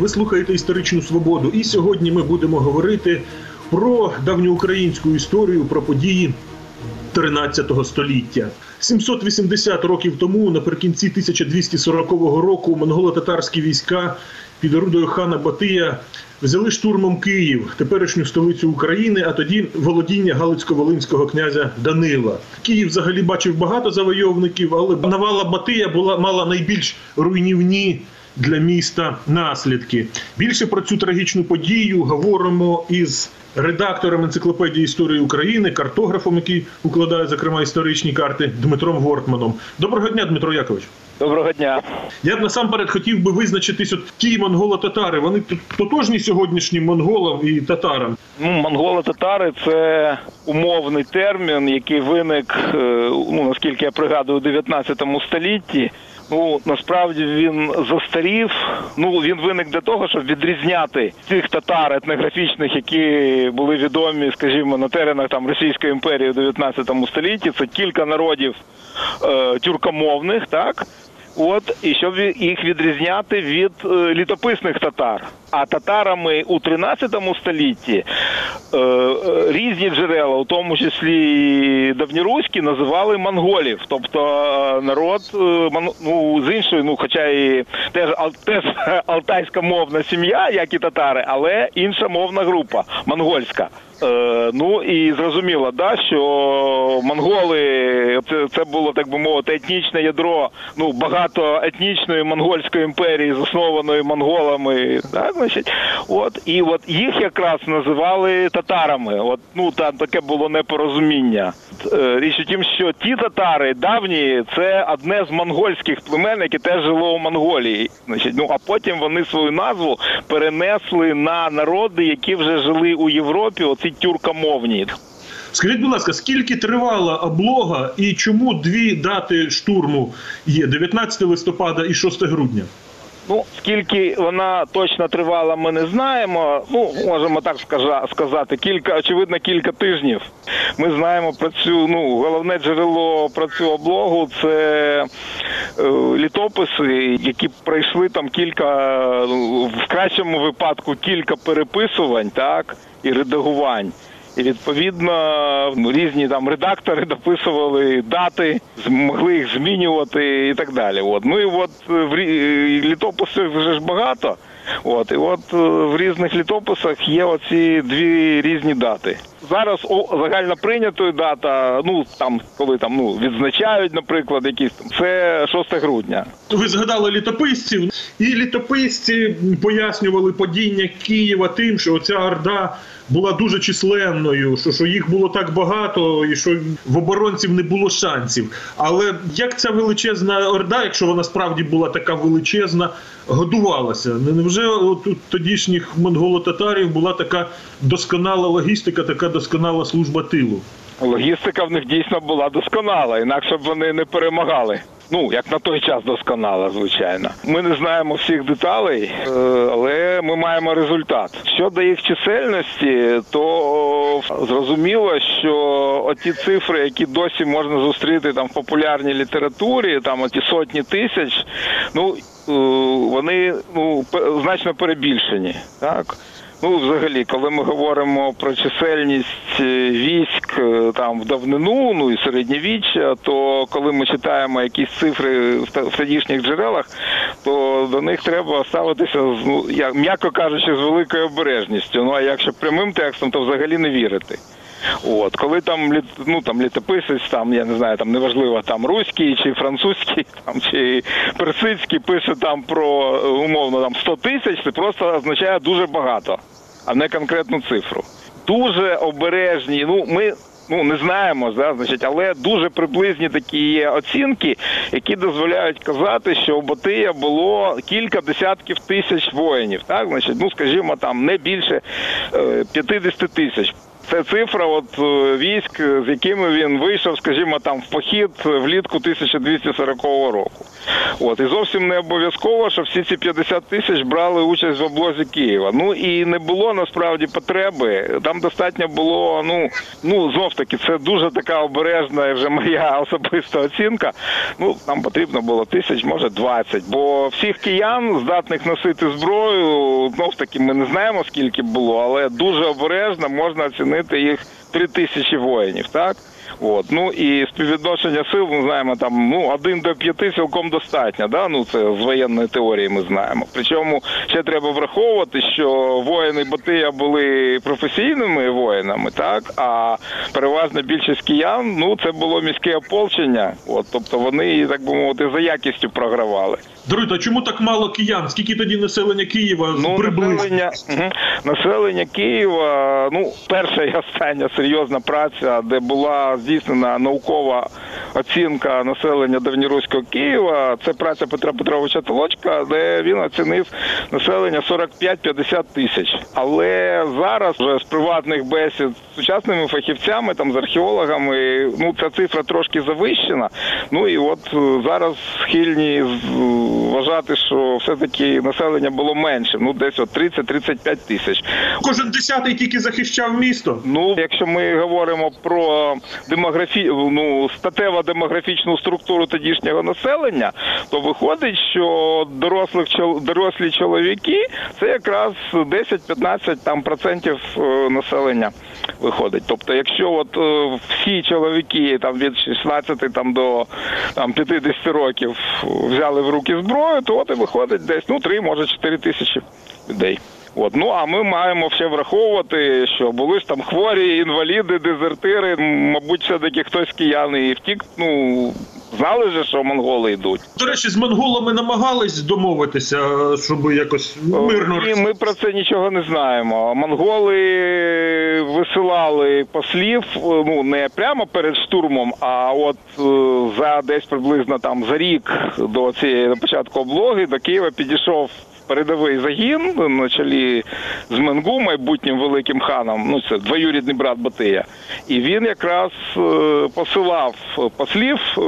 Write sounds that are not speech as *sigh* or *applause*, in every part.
Ви слухаєте історичну свободу. І сьогодні ми будемо говорити про давньоукраїнську історію, про події 13 століття. 780 років тому, наприкінці 1240 року, монголо-татарські війська під орудою хана Батия взяли штурмом Київ, теперішню столицю України, а тоді володіння Галицько-Волинського князя Данила. Київ взагалі бачив багато завойовників, але навала Батия була мала найбільш руйнівні для міста наслідки. Більше про цю трагічну подію говоримо із редактором енциклопедії історії України, картографом, який укладає зокрема історичні карти Дмитром Гортманом. Доброго дня, Дмитро Якович. Доброго дня. Я б насамперед хотів би визначитись, от ті монголо-татари, вони тотожні сьогоднішнім монголам і татарам. Ну, монголо-татари це умовний термін, який виник, е, ну наскільки я пригадую, у 19 столітті. Ну насправді він застарів. Ну він виник для того, щоб відрізняти тих татар етнографічних, які були відомі, скажімо, на теренах там Російської імперії у 19 столітті. Це кілька народів е, тюркомовних, так. От і щоб їх відрізняти від е, літописних татар. А татарами у 13 столітті е, е, різні джерела, у тому числі і давньоруські, називали монголів, тобто е, народ ну, з іншої, ну хоча і теж теж *laughs* алтайська мовна сім'я, як і татари, але інша мовна група монгольська. Е, ну і зрозуміло, да, що монголи це, це було так би мовити етнічне ядро ну багатоетнічної монгольської імперії, заснованої монголами. Так, значить, от і от їх якраз називали татарами. От ну там таке було непорозуміння. Е, Річ у тім, що ті татари давні це одне з монгольських племен, яке теж жило у Монголії. Значить, ну а потім вони свою назву перенесли на народи, які вже жили у Європі. Оці тюркомовні. Скажіть, будь ласка, скільки тривала облога і чому дві дати штурму є 19 листопада і 6 грудня? Ну, скільки вона точно тривала, ми не знаємо. Ну, можемо так сказати, кілька, очевидно, кілька тижнів. Ми знаємо про цю, ну, головне джерело про цю облогу це е, літописи, які пройшли там кілька, ну, в кращому випадку, кілька переписувань, так, і редагувань. І відповідно ну, різні там редактори дописували дати, змогли їх змінювати і так далі. От ну і от е, в літописів вже ж багато. От і от е, в різних літописах є оці дві різні дати. Зараз загально прийнятою дата, ну там коли там ну відзначають, наприклад, якісь там це 6 грудня. Ви згадали літописців, і літописці пояснювали падіння Києва тим, що ця орда була дуже численною, що, що їх було так багато, і що в оборонців не було шансів. Але як ця величезна орда, якщо вона справді була така величезна, годувалася? Невже от у тодішніх монголо-татарів була така досконала логістика, така досконала служба тилу? Логістика в них дійсно була досконала, інакше б вони не перемагали. Ну, як на той час досконала, звичайно. Ми не знаємо всіх деталей, е, але ми маємо результат. Щодо їх чисельності, то зрозуміло, що оті цифри, які досі можна зустріти там в популярній літературі, там оті сотні тисяч, ну е, вони ну значно перебільшені. Так. Ну, взагалі, коли ми говоримо про чисельність е, військ е, там в давнину, ну і середньовіччя, то коли ми читаємо якісь цифри в тодішніх джерелах, то до них треба ставитися з ну, як м'яко кажучи, з великою обережністю. Ну а якщо прямим текстом, то взагалі не вірити. От коли там ну там літописець, там я не знаю, там неважливо там руський чи французький, *laughs* там чи персидський пише там про е, умовно там 100 тисяч, це просто означає дуже багато, а не конкретну цифру. Дуже обережні. Ну ми. Ну не знаємо, да, значить, але дуже приблизні такі є оцінки, які дозволяють казати, що у Батия було кілька десятків тисяч воїнів. Так, значить, ну скажімо, там не більше е, 50 тисяч. Це цифра от е, військ, з якими він вийшов, скажімо, там в похід влітку 1240 року. От і зовсім не обов'язково, що всі ці 50 тисяч брали участь в облозі Києва. Ну і не було насправді потреби. Там достатньо було. Ну ну знов таки, це дуже така обережна вже моя *laughs* особиста оцінка. Ну нам потрібно було тисяч, може 20. Бо всіх киян здатних носити зброю, знов таки ми не знаємо скільки було, але дуже обережно можна оцінити їх три тисячі воїнів. Так. От ну і співвідношення сил ми знаємо там ну один до п'яти цілком достатньо. Да? Ну це з воєнної теорії ми знаємо. Причому ще треба враховувати, що воїни Батия були професійними воїнами, так а переважна більшість киян ну це було міське ополчення. От тобто вони так би мовити за якістю програвали. Даруйте, а чому так мало киян? Скільки тоді населення Києва Ну, приблизно? населення, населення Києва, ну, перша і остання серйозна праця, де була здійснена наукова оцінка населення давньоруського Києва. Це праця Петра Петровича Толочка, де він оцінив населення 45-50 тисяч. Але зараз вже з приватних бесід з сучасними фахівцями, там з археологами, ну ця цифра трошки завищена. Ну і от е, зараз схильні вважати, що все-таки населення було менше. Ну десь от 30-35 тисяч. Кожен десятий тільки захищав місто. Ну, якщо ми говоримо про демографі... ну, статево-демографічну структуру тодішнього населення, то виходить, що дорослих дорослі чоловіки це якраз 10-15 там процентів е, населення виходить. Тобто, якщо от е, всі чоловіки там від 16 там до там 50 років взяли в руки зброю, то от і виходить десь ну 3, може 4 тисячі людей. От ну а ми маємо ще враховувати, що були ж там хворі, інваліди, дезертири. Мабуть, все таки хтось з киян і втік. Ну знали же, що монголи йдуть. До речі, з монголами намагались домовитися, щоб якось мирно І ми про це нічого не знаємо. Монголи висилали послів, е, ну не прямо перед штурмом, а от е, за десь приблизно там за рік до цієї до початку облоги до Києва підійшов. Передовий загін на чолі з Менгу, майбутнім великим ханом. Ну це двоюрідний брат Батия. І він якраз е, посилав послів е,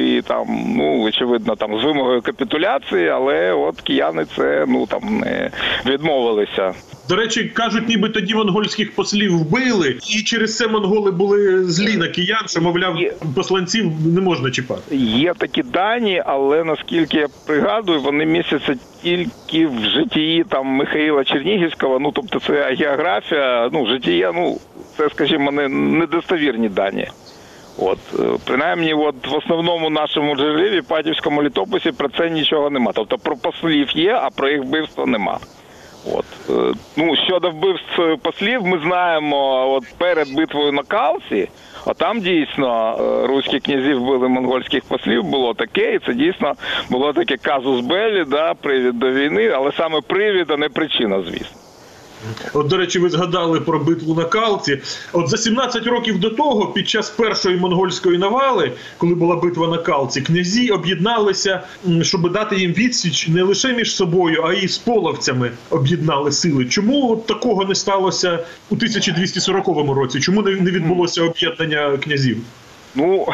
і там, ну очевидно, там з вимогою капітуляції, але от кияни це ну там не відмовилися. До речі, кажуть, ніби тоді монгольських послів вбили, і через це монголи були злі на киян, що мовляв, Є. посланців не можна чіпати. Є такі дані, але наскільки я пригадую, вони містяться тільки в житті там Михаїла Чернігівського. Ну тобто, це географія, ну житіє, ну це, скажімо, не недостовірні дані. От е, принаймні, от в основному нашому джерелі Падівському літописі про це нічого нема. Тобто про послів є, а про їх вбивство нема. От е, ну щодо вбивств послів, ми знаємо, от перед битвою на Калці, а там дійсно е, руські князі вбили монгольських послів, було таке, і це дійсно було таке казус белі, да, привід до війни, але саме привід, а не причина, звісно. От, до речі, ви згадали про битву на Калці. От за 17 років до того, під час першої монгольської навали, коли була битва на Калці, князі об'єдналися, щоб дати їм відсіч не лише між собою, а й з половцями об'єднали сили. Чому от такого не сталося у 1240 році? Чому не відбулося об'єднання князів? Ну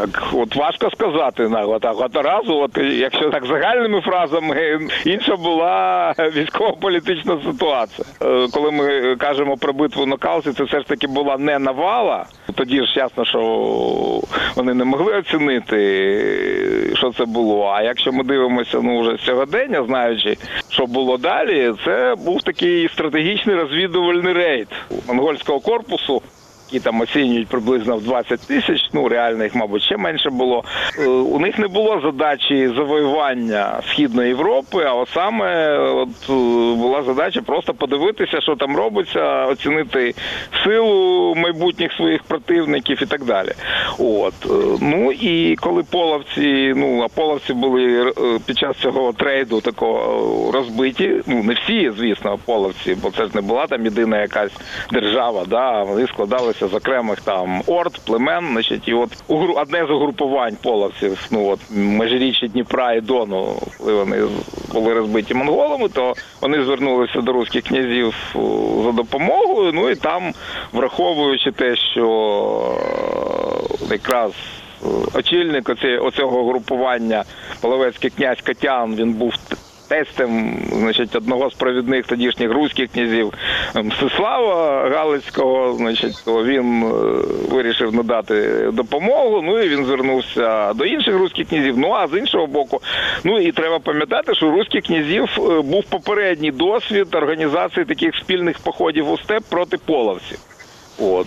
так от важко сказати на отак. От разу, от якщо так загальними фразами, інша була військово-політична ситуація. Е, Коли ми кажемо про битву на Калці, це все ж таки була не навала. Тоді ж ясно, що вони не могли оцінити, що це було. А якщо ми дивимося ну вже сьогодення, знаючи, що було далі, це був такий стратегічний розвідувальний рейд монгольського корпусу які там оцінюють приблизно в 20 тисяч. Ну реально їх, мабуть, ще менше було. Е, У них не було задачі завоювання східної Європи, а от саме от е, була задача просто подивитися, що там робиться, оцінити силу майбутніх своїх противників і так далі. От е, ну і коли половці, ну а половці були під час цього трейду такого розбиті. Ну не всі, звісно, половці, бо це ж не була там єдина якась держава. Да, вони складалися з окремих там орд, племен. Значить, і от одне з угрупувань половців, ну от межиріччя Дніпра і Дону, коли вони були розбиті монголами, то вони звернулися до руських князів за допомогою. Ну і там, враховуючи те, що е, якраз е, очільник оцього групування Половецький князь Катян, він був тестем значить, одного з провідних тодішніх руських князів ем, Мстислава Галицького, значить, то він е, вирішив надати допомогу. Ну і він звернувся до інших руських князів. Ну а з іншого боку, ну і треба пам'ятати, що у руських князів е, був попередній досвід організації таких спільних походів у степ проти половців. От.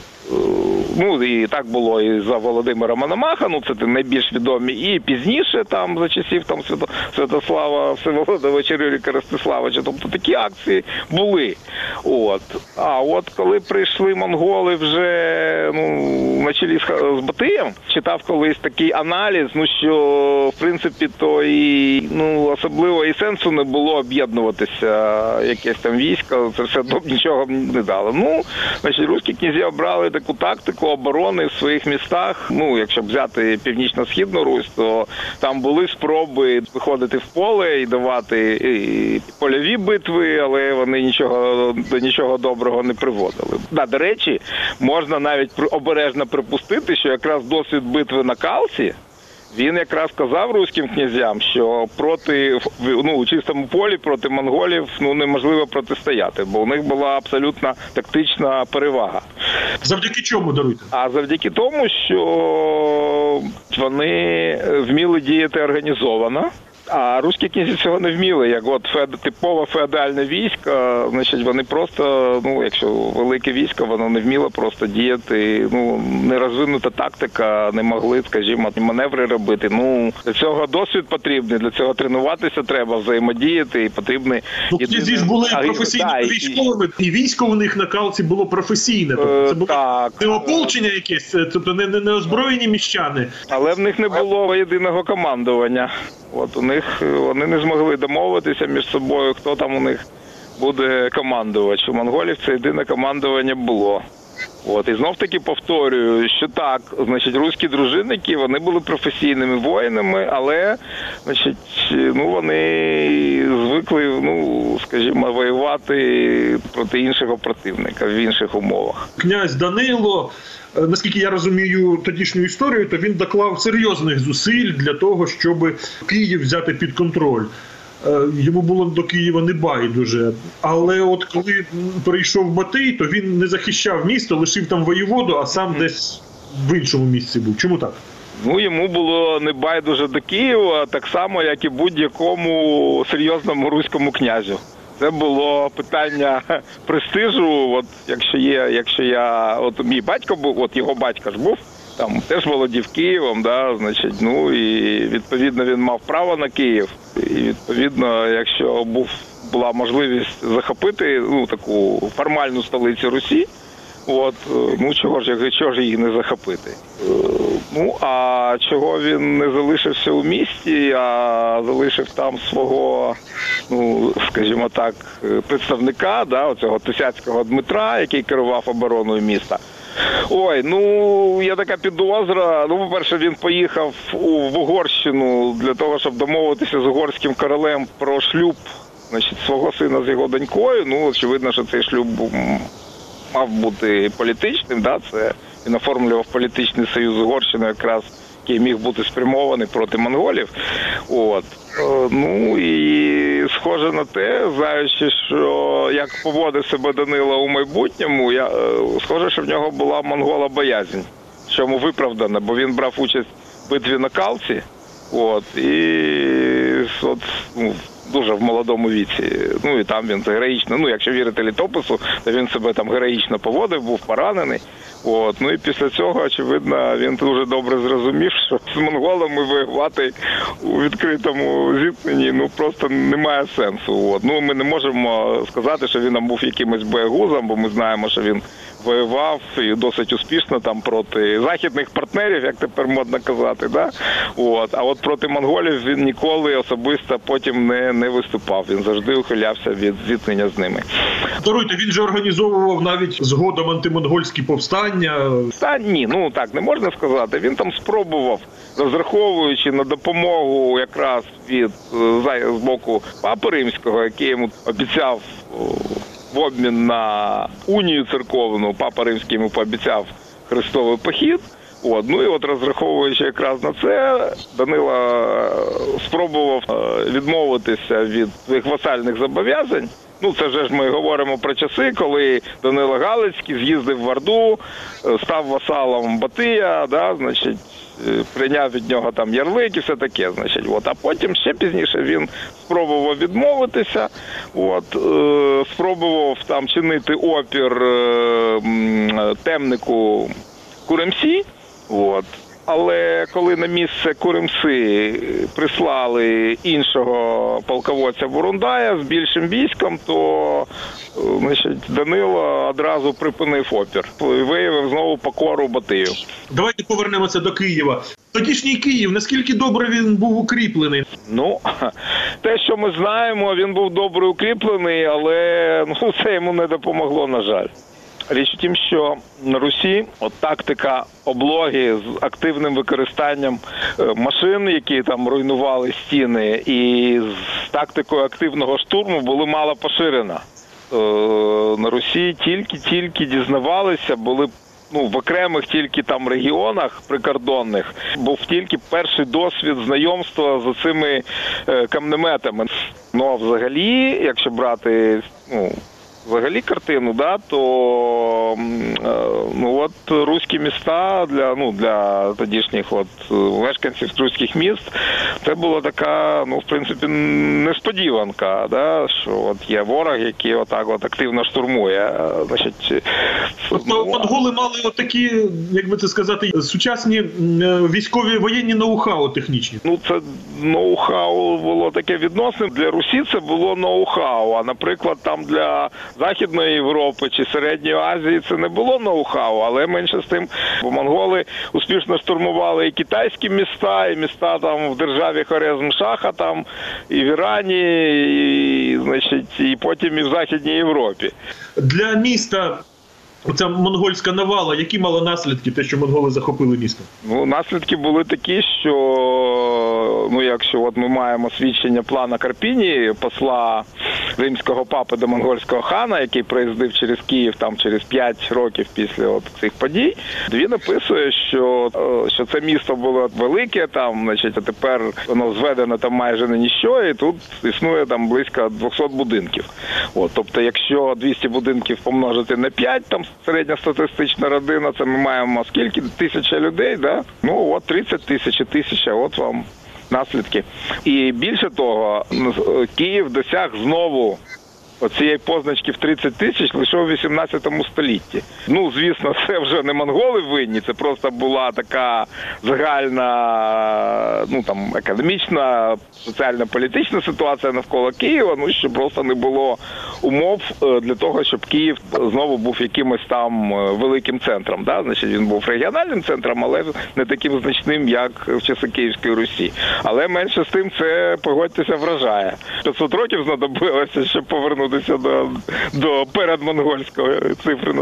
Ну і так було і за Володимира Мономаха, ну це найбільш відомі, і пізніше там за часів там Свято, Святослава Всеволодовича Рюрика Ростиславича. Тобто такі акції були. От. А от коли прийшли монголи вже ну, на чолі з, Батиєм, читав колись такий аналіз, ну що в принципі то і ну особливо і сенсу не було об'єднуватися якесь там військо, це все нічого не дало. Ну, значить, руські князі обрали таку тактику оборони в своїх містах. Ну, якщо взяти північно-східну Русь, то там були спроби виходити в поле і давати і польові битви, але вони нічого до нічого доброго не приводили. Да, до речі, можна навіть обережно припустити, що якраз досвід битви на Калці. Він якраз казав руським князям, що проти ну у чистому полі проти монголів ну неможливо протистояти, бо у них була абсолютна тактична перевага. Завдяки чому даруйте? А завдяки тому, що вони вміли діяти організовано. А руські князі цього не вміли. Як от фед, типове феодальне військо, значить вони просто, ну якщо велике військо, воно не вміло просто діяти. Ну не розвинута тактика, не могли, скажімо, маневри робити. Ну для цього досвід потрібний, для цього тренуватися треба, взаємодіяти і потрібний Ну, князі ж були професійними військовими, і військо у них на калці було професійне. Тобто це Е, було так. не ополчення якесь, е, тобто не, не, не озброєні міщани. Але в них не було єдиного командування. От у них е, вони не змогли домовитися між собою, хто там у них буде командувач. У монголів це єдине командування було. От і знов таки повторюю, що так, значить, руські дружинники вони були професійними воїнами, але значить, ну вони звикли, ну скажімо, воювати проти іншого противника в інших умовах. Князь Данило, е, наскільки я розумію тодішню історію, то він доклав серйозних зусиль для того, щоб Київ взяти під контроль. Е, Йому було до Києва не байдуже. Але от коли прийшов Батий, то він не захищав місто, лишив там воєводу, а сам десь в іншому місці був. Чому так? Ну йому було не байдуже до Києва, так само, як і будь-якому серйозному руському князю. Це було питання *laughs* престижу. От якщо є, якщо я, от мій батько був, от його батько ж був. Там теж володів Києвом, да, значить, ну і відповідно він мав право на Київ. І відповідно, якщо був була можливість захопити ну таку формальну столицю Русі, От е, ну чого ж чого ж її не захопити? Е, Ну а чого він не залишився у місті, а залишив там свого, ну скажімо так, е, представника, да, оцього Тисяцького Дмитра, який керував обороною міста. Ой, ну є така підозра. Ну, по-перше, він поїхав у в Угорщину для того, щоб домовитися з угорським королем про шлюб значить, свого сина з його донькою. Ну, очевидно, що цей шлюб мав бути політичним, да, це він оформлював політичний союз з Угорщиною, якраз який міг бути спрямований проти монголів. От. Е, Ну і схоже на те, знаючи, що як поводив себе Данила у майбутньому, я е, схоже, що в нього була монгола боязнь, чому виправдана, бо він брав участь в битві на Калці. От і от ну, дуже в молодому віці. Ну і там він героїчно. Ну, якщо вірити літопису, то він себе там героїчно поводив, був поранений. От ну і після цього, очевидно, він дуже добре зрозумів, що з монголами воювати у відкритому зіткненні ну просто немає сенсу. От ну ми не можемо сказати, що він нам був якимось боягузом, бо ми знаємо, що він воював і досить успішно там проти західних партнерів, як тепер модно казати. Да? От. А от проти монголів він ніколи особисто потім не, не виступав. Він завжди ухилявся від зіткнення з ними. Даруйте, він же організовував навіть згодом антимонгольські повстання. Повстання. Та ні, ну так не можна сказати. Він там спробував, розраховуючи на допомогу якраз від е, з боку папи римського, який йому обіцяв в обмін на унію церковну, папа римський йому пообіцяв хрестовий похід. От, ну і от розраховуючи якраз на це, Данило е, спробував е, відмовитися від своїх васальних зобов'язань. Ну, це вже ж ми говоримо про часи, коли Данило Галицький з'їздив в Орду, е, став васалом Батия, да, значить, е, прийняв від нього там ярлик і все таке. Значить, от. А потім ще пізніше він спробував відмовитися, от, е, спробував там чинити опір е, е, темнику Куремсі. От. Але коли на місце Куримси прислали іншого полководця Бурундая з більшим військом, то е, значить, Данило одразу припинив опір і виявив знову покору Батию. Давайте повернемося до Києва. Тодішній Київ, наскільки добре він був укріплений? Ну, *laughs* те, що ми знаємо, він був добре укріплений, але ну, це йому не допомогло, на жаль. Річ у тім, що на Русі от тактика облоги з активним використанням е, машин, які там руйнували стіни, і з тактикою активного штурму були мало поширена. Е, На Русі тільки-тільки дізнавалися, були ну, в окремих тільки там регіонах прикордонних був тільки перший досвід знайомства з цими е, камнеметами. Ну а взагалі, якщо брати ну, взагалі картину, да, то е, ну от руські міста для ну для тодішніх от е, мешканців руських міст це була така, ну в принципі, несподіванка, да, що от є ворог, який отак от активно штурмує. е, Значить, Тобто ну, монголи мали отакі, як би це сказати, сучасні е, військові воєнні ноу-хау технічні. Ну, це ноу-хау було таке відносне. Для Русі це було ноу-хау. А наприклад, там для Західної Європи чи Середньої Азії це не було ноу-хау, але менше з тим, бо монголи успішно штурмували і китайські міста, і міста там в державі Хорезм Шаха, там і в Ірані, і, значить, і потім і в Західній Європі. Для міста ця монгольська навала, які мала наслідки, те, що монголи захопили місто? Ну, наслідки були такі, що ну, якщо от ми маємо свідчення плана Карпіні, посла римського папи до монгольського хана, який приїздив через Київ там через 5 років після от цих подій, він описує, що, е, що це місто було велике, там, значить, а тепер воно зведено там майже на ніщо, і тут існує там близько 200 будинків. От, тобто, якщо 200 будинків помножити на 5, там середньостатистична родина, це ми маємо скільки? Тисяча людей, да? Ну от 30 тисяч, тисяча, от вам наслідки. І більше того, Київ досяг знову оцієї позначки в 30 тисяч лише у 18 столітті. Ну, звісно, *laughs* це вже не монголи винні, це просто була така загальна, ну там економічна, соціально-політична ситуація навколо Києва. Ну що просто не було умов е, для того, щоб Київ знову був якимось там е, великим центром. Да? Значить, він був регіональним центром, але не таким значним, як в часи Київської Русі. Але менше з тим це погодьтеся вражає. 500 років знадобилося, щоб повернутися до, до передмонгольської цифри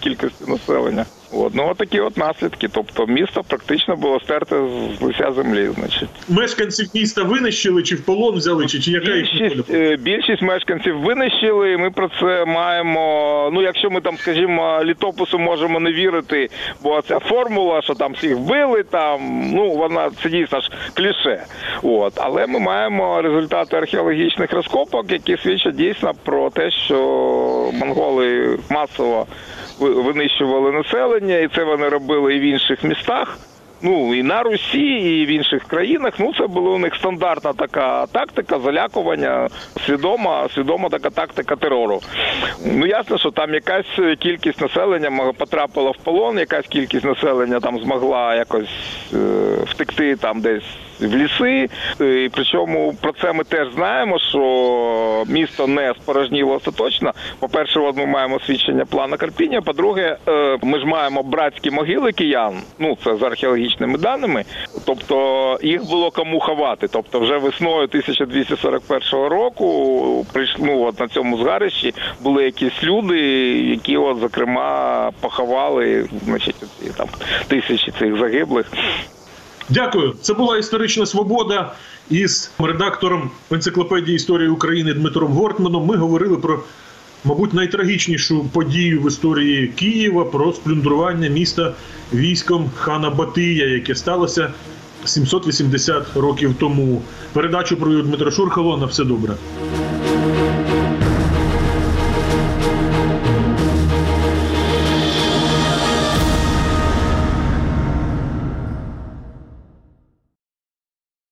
кількості населення. От, ну от такі от наслідки. Тобто місто практично було стерте з лиця землі. Значить. Мешканців міста винищили чи в полон взяли, чи, чи яка Більшість, була? е, більшість мешканців винищили. і Ми про це маємо. Ну, якщо ми там, скажімо, літопису можемо не вірити, бо ця формула, що там всіх вбили, там ну вона це дійсно ж кліше. От, але ми маємо результати археологічних розкопок, які свідчать дійсно про те, що монголи масово винищували населення, і це вони робили і в інших містах. Ну і на Русі, і в інших країнах. Ну це була у них стандартна така тактика залякування, свідома, свідома така тактика терору. Ну ясно, що там якась кількість населення потрапила в полон, якась кількість населення там змогла якось е, втекти там десь в ліси. Е, І причому про це ми теж знаємо, що місто не спорожніло остаточно. По-перше, от ми маємо свідчення плана Карпіння. По-друге, е, ми ж маємо братські могили киян. Ну це з археологічними даними. Тобто їх було кому ховати. Тобто, вже весною 1241 року прийшли ну, от на цьому згарищі були якісь люди, які от зокрема поховали значить там тисячі цих загиблих. Дякую. Це була історична свобода із редактором енциклопедії історії України Дмитром Гортманом. Ми говорили про, мабуть, найтрагічнішу подію в історії Києва про сплюндрування міста військом хана Батия, яке сталося 780 років тому. Передачу провів Дмитро Шурхало. На все добре.